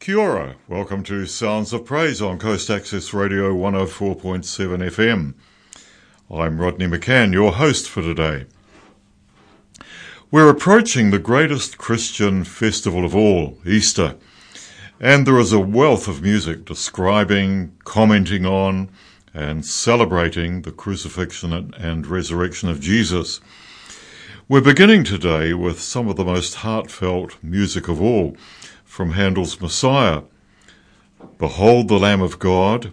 Kia ora. Welcome to Sounds of Praise on Coast Access Radio 104.7 FM. I'm Rodney McCann, your host for today. We're approaching the greatest Christian festival of all, Easter, and there is a wealth of music describing, commenting on, and celebrating the crucifixion and resurrection of Jesus. We're beginning today with some of the most heartfelt music of all from Handel's Messiah. Behold the Lamb of God,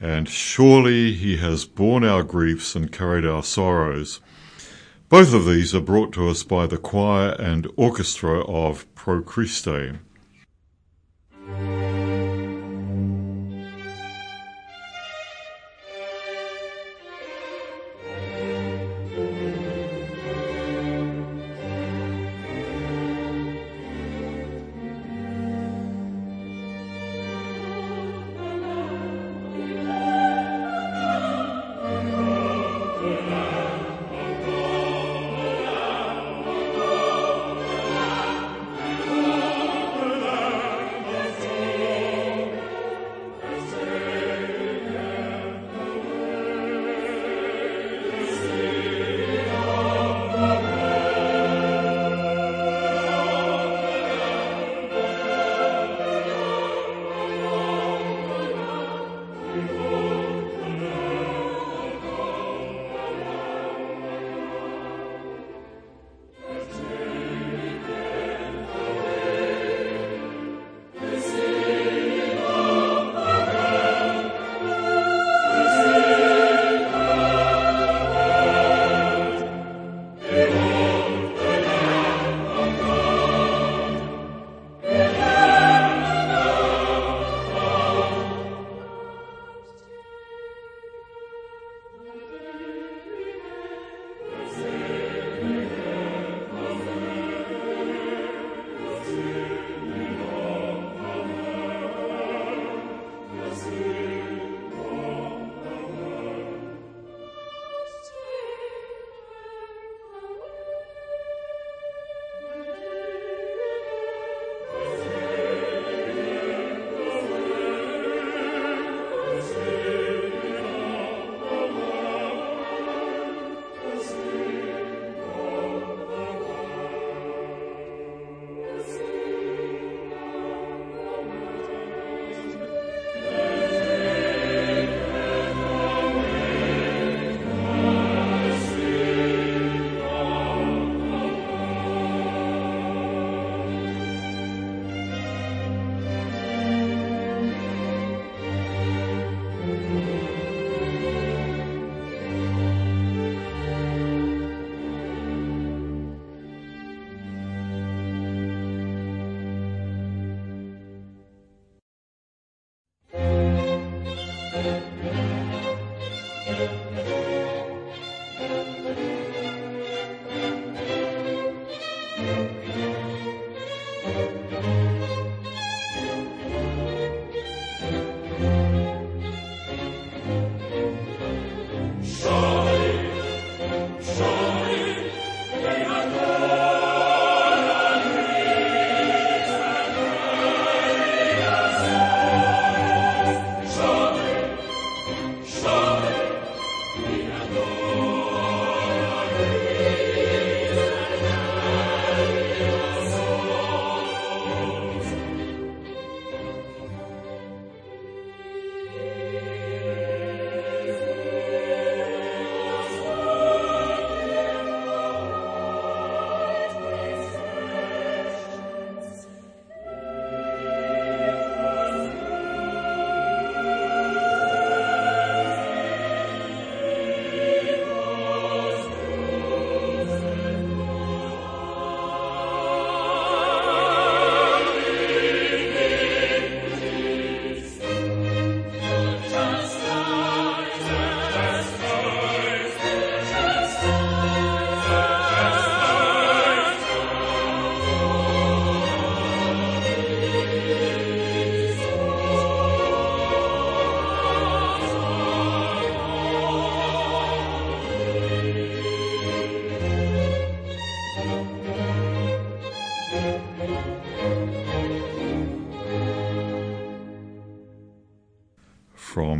and surely he has borne our griefs and carried our sorrows. Both of these are brought to us by the choir and orchestra of Pro Christe.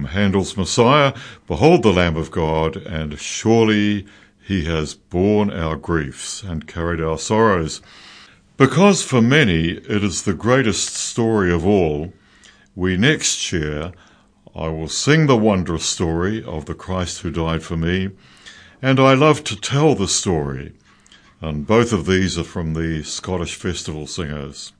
Handel's Messiah, Behold the Lamb of God, and surely he has borne our griefs and carried our sorrows. Because for many it is the greatest story of all, we next share I will sing the wondrous story of the Christ who died for me, and I love to tell the story. And both of these are from the Scottish Festival Singers.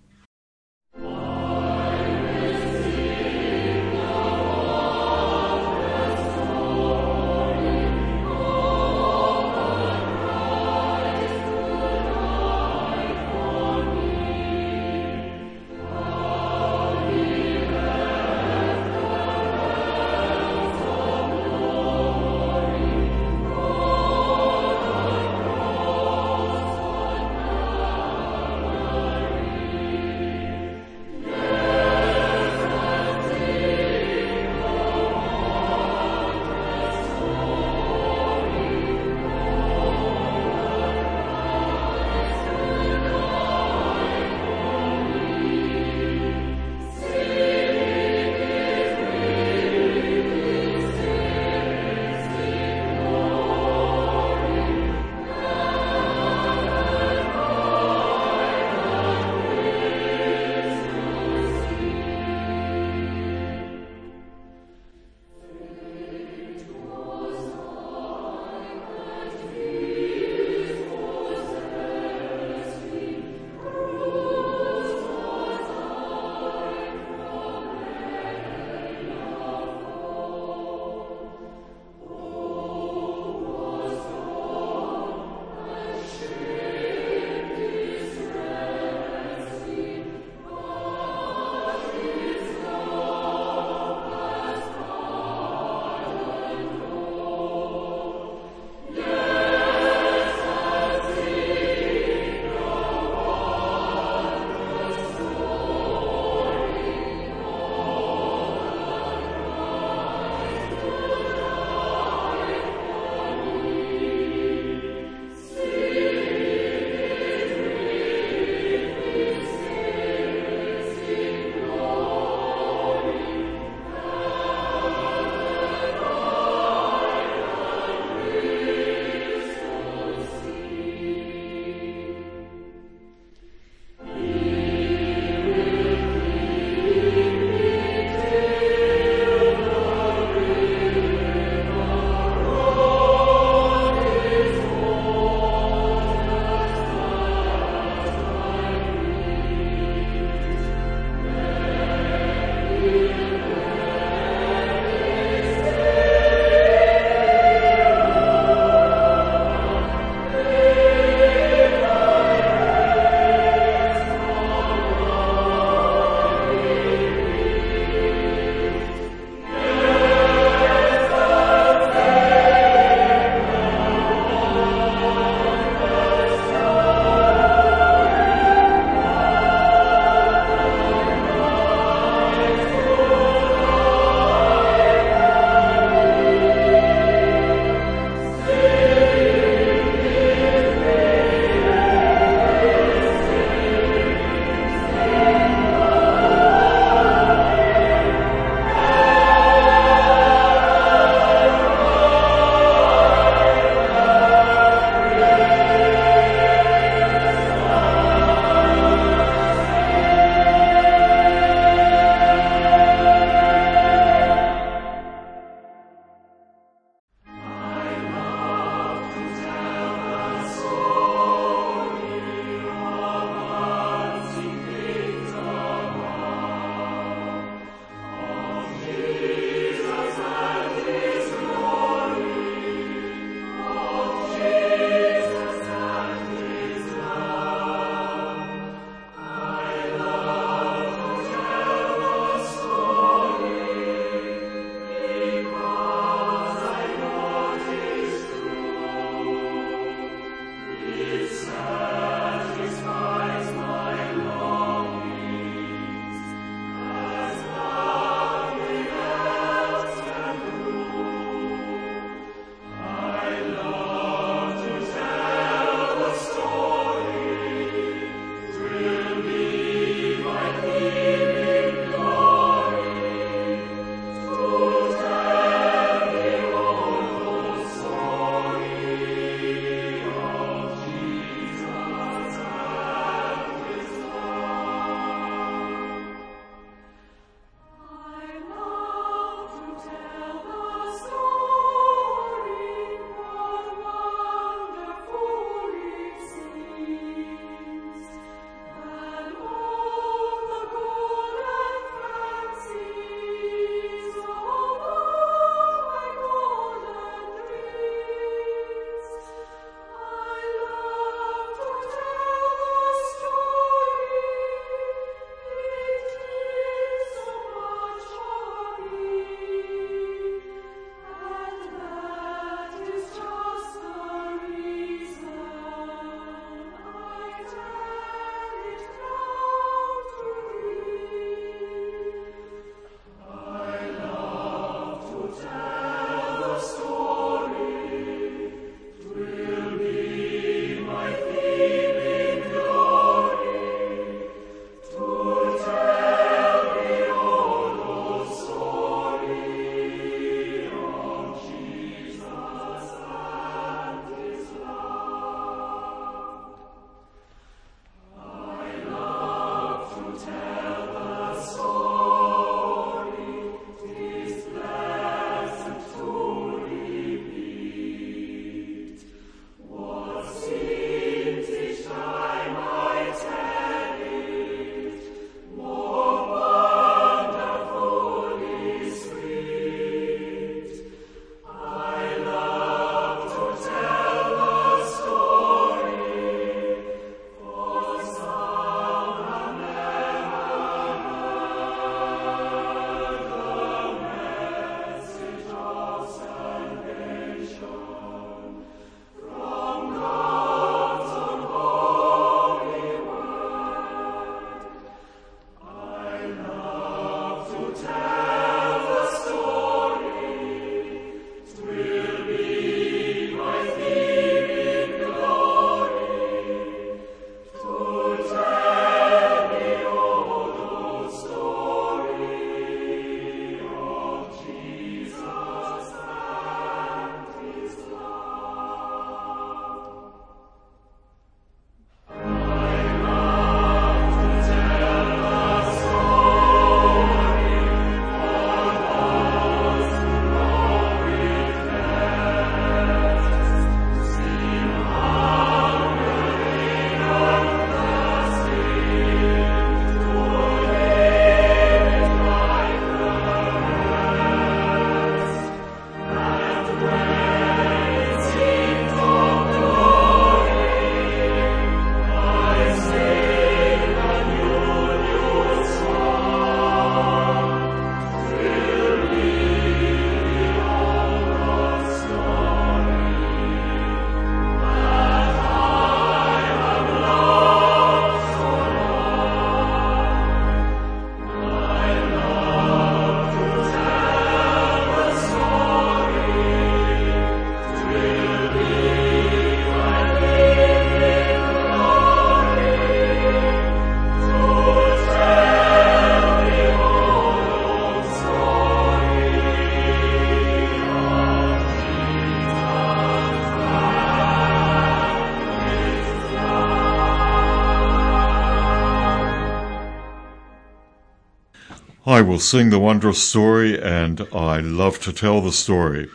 Will sing the wondrous story, and I love to tell the story.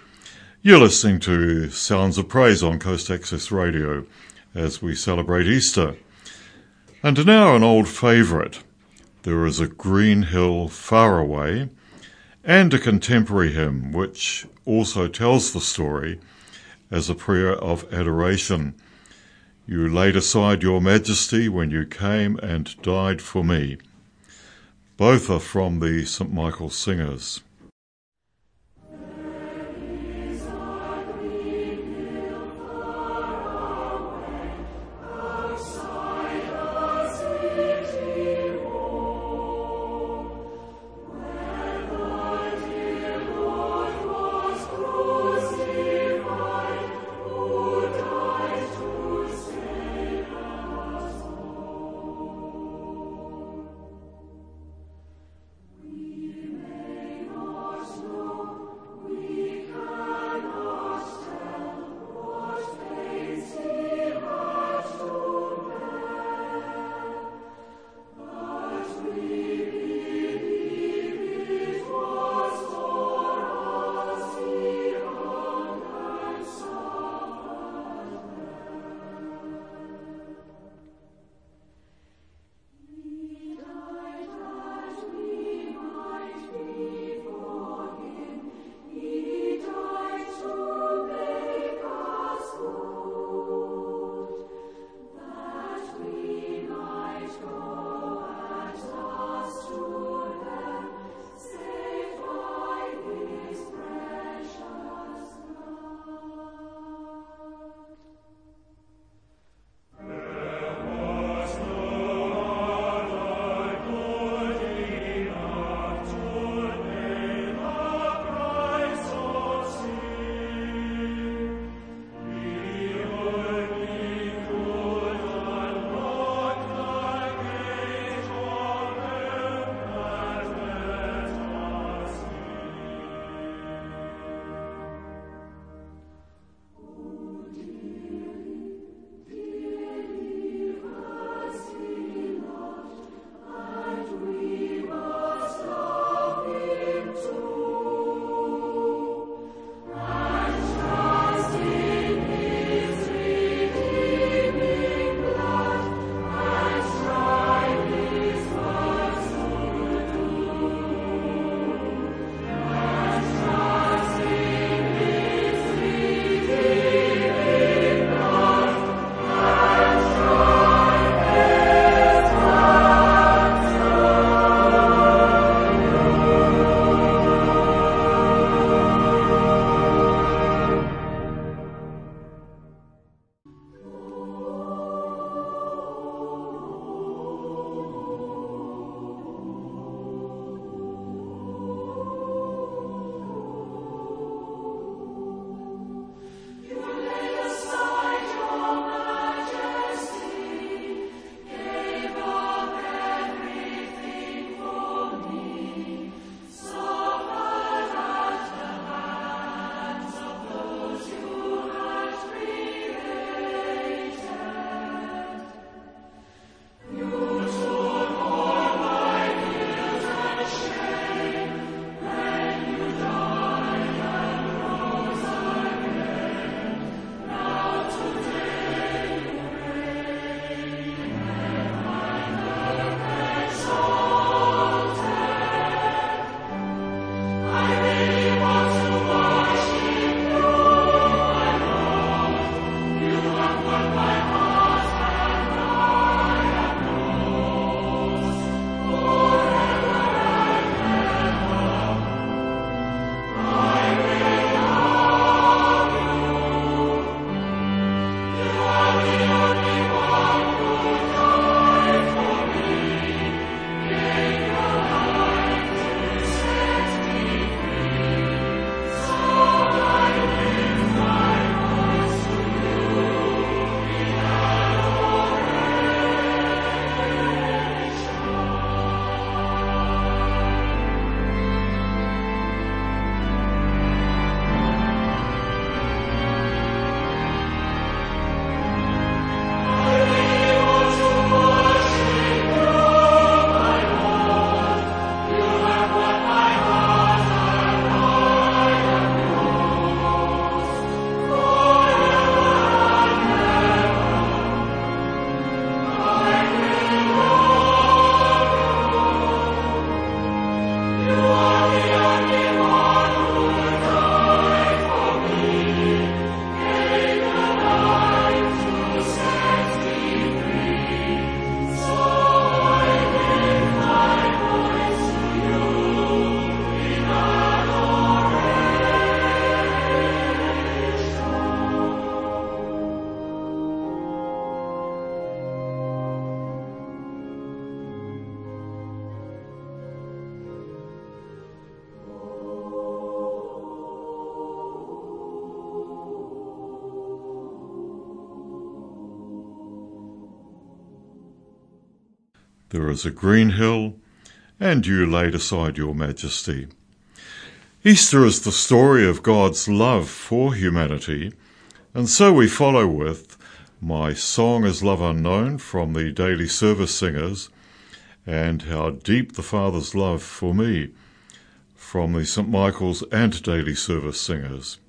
You're listening to Sounds of Praise on Coast Access Radio as we celebrate Easter. And now an old favourite. There is a green hill far away, and a contemporary hymn which also tells the story as a prayer of adoration. You laid aside your majesty when you came and died for me. Both are from the St. Michael Singers. There is a green hill, and you laid aside your majesty. Easter is the story of God's love for humanity, and so we follow with My Song is Love Unknown from the Daily Service Singers, and How Deep the Father's Love for Me from the St. Michael's and Daily Service Singers.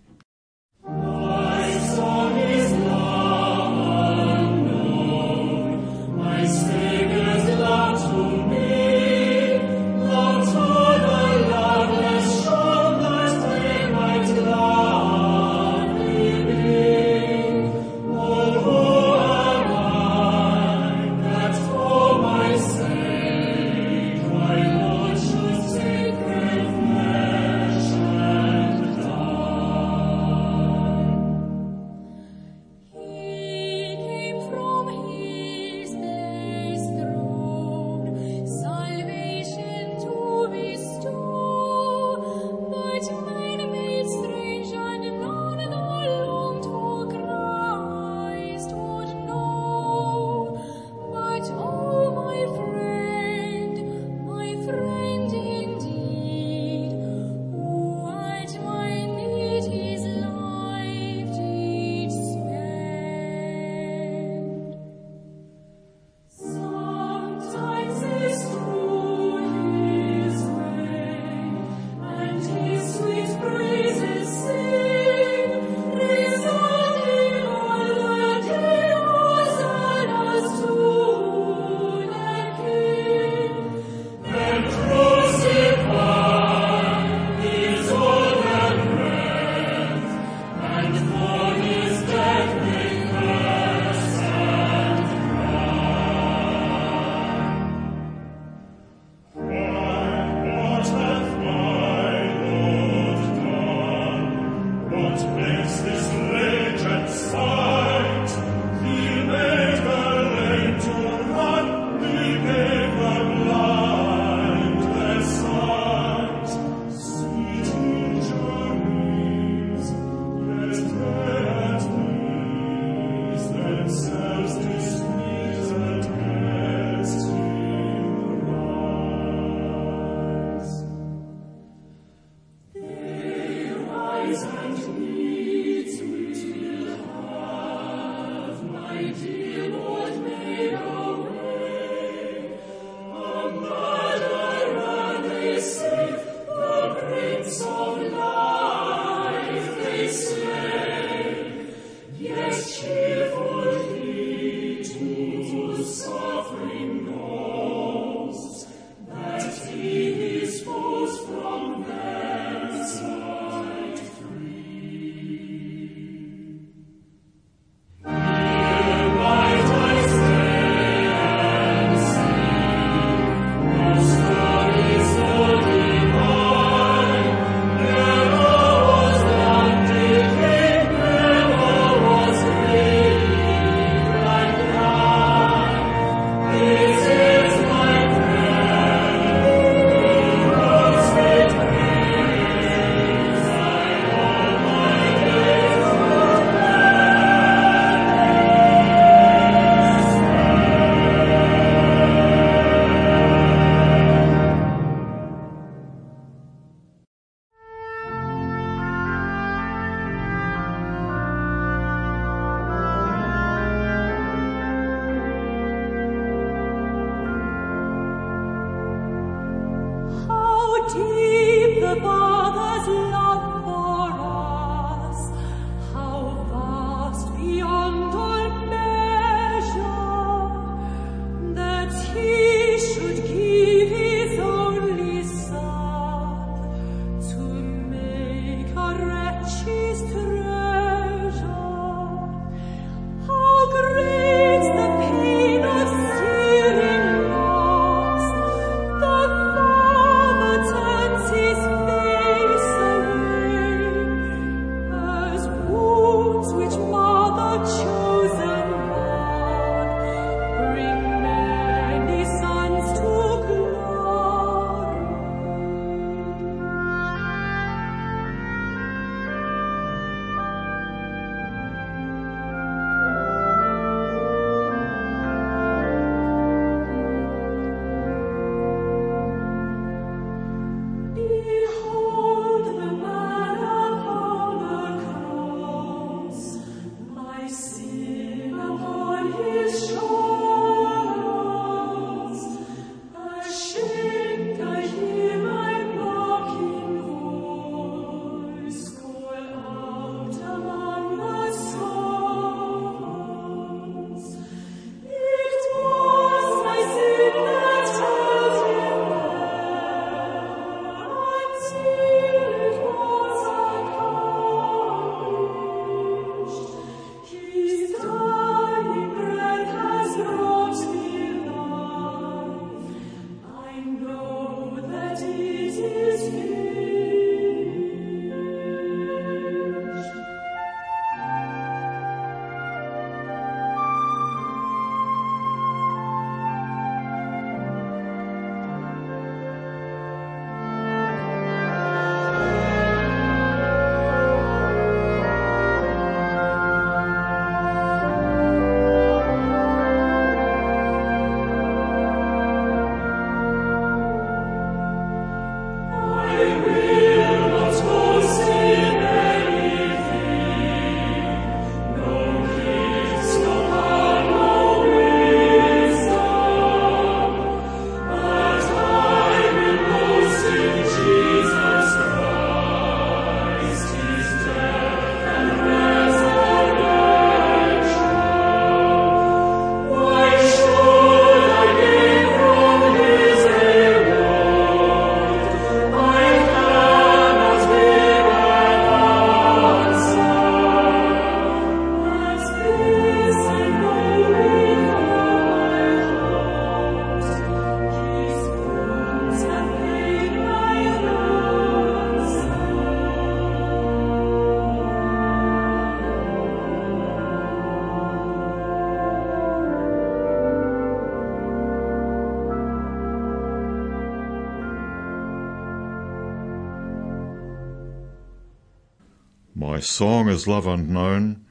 My song is love unknown,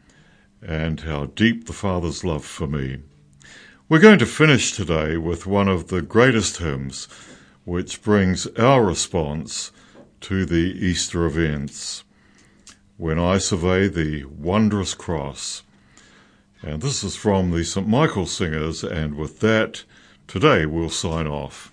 and how deep the Father's love for me. We're going to finish today with one of the greatest hymns, which brings our response to the Easter events. When I survey the wondrous cross. And this is from the St. Michael Singers, and with that, today we'll sign off.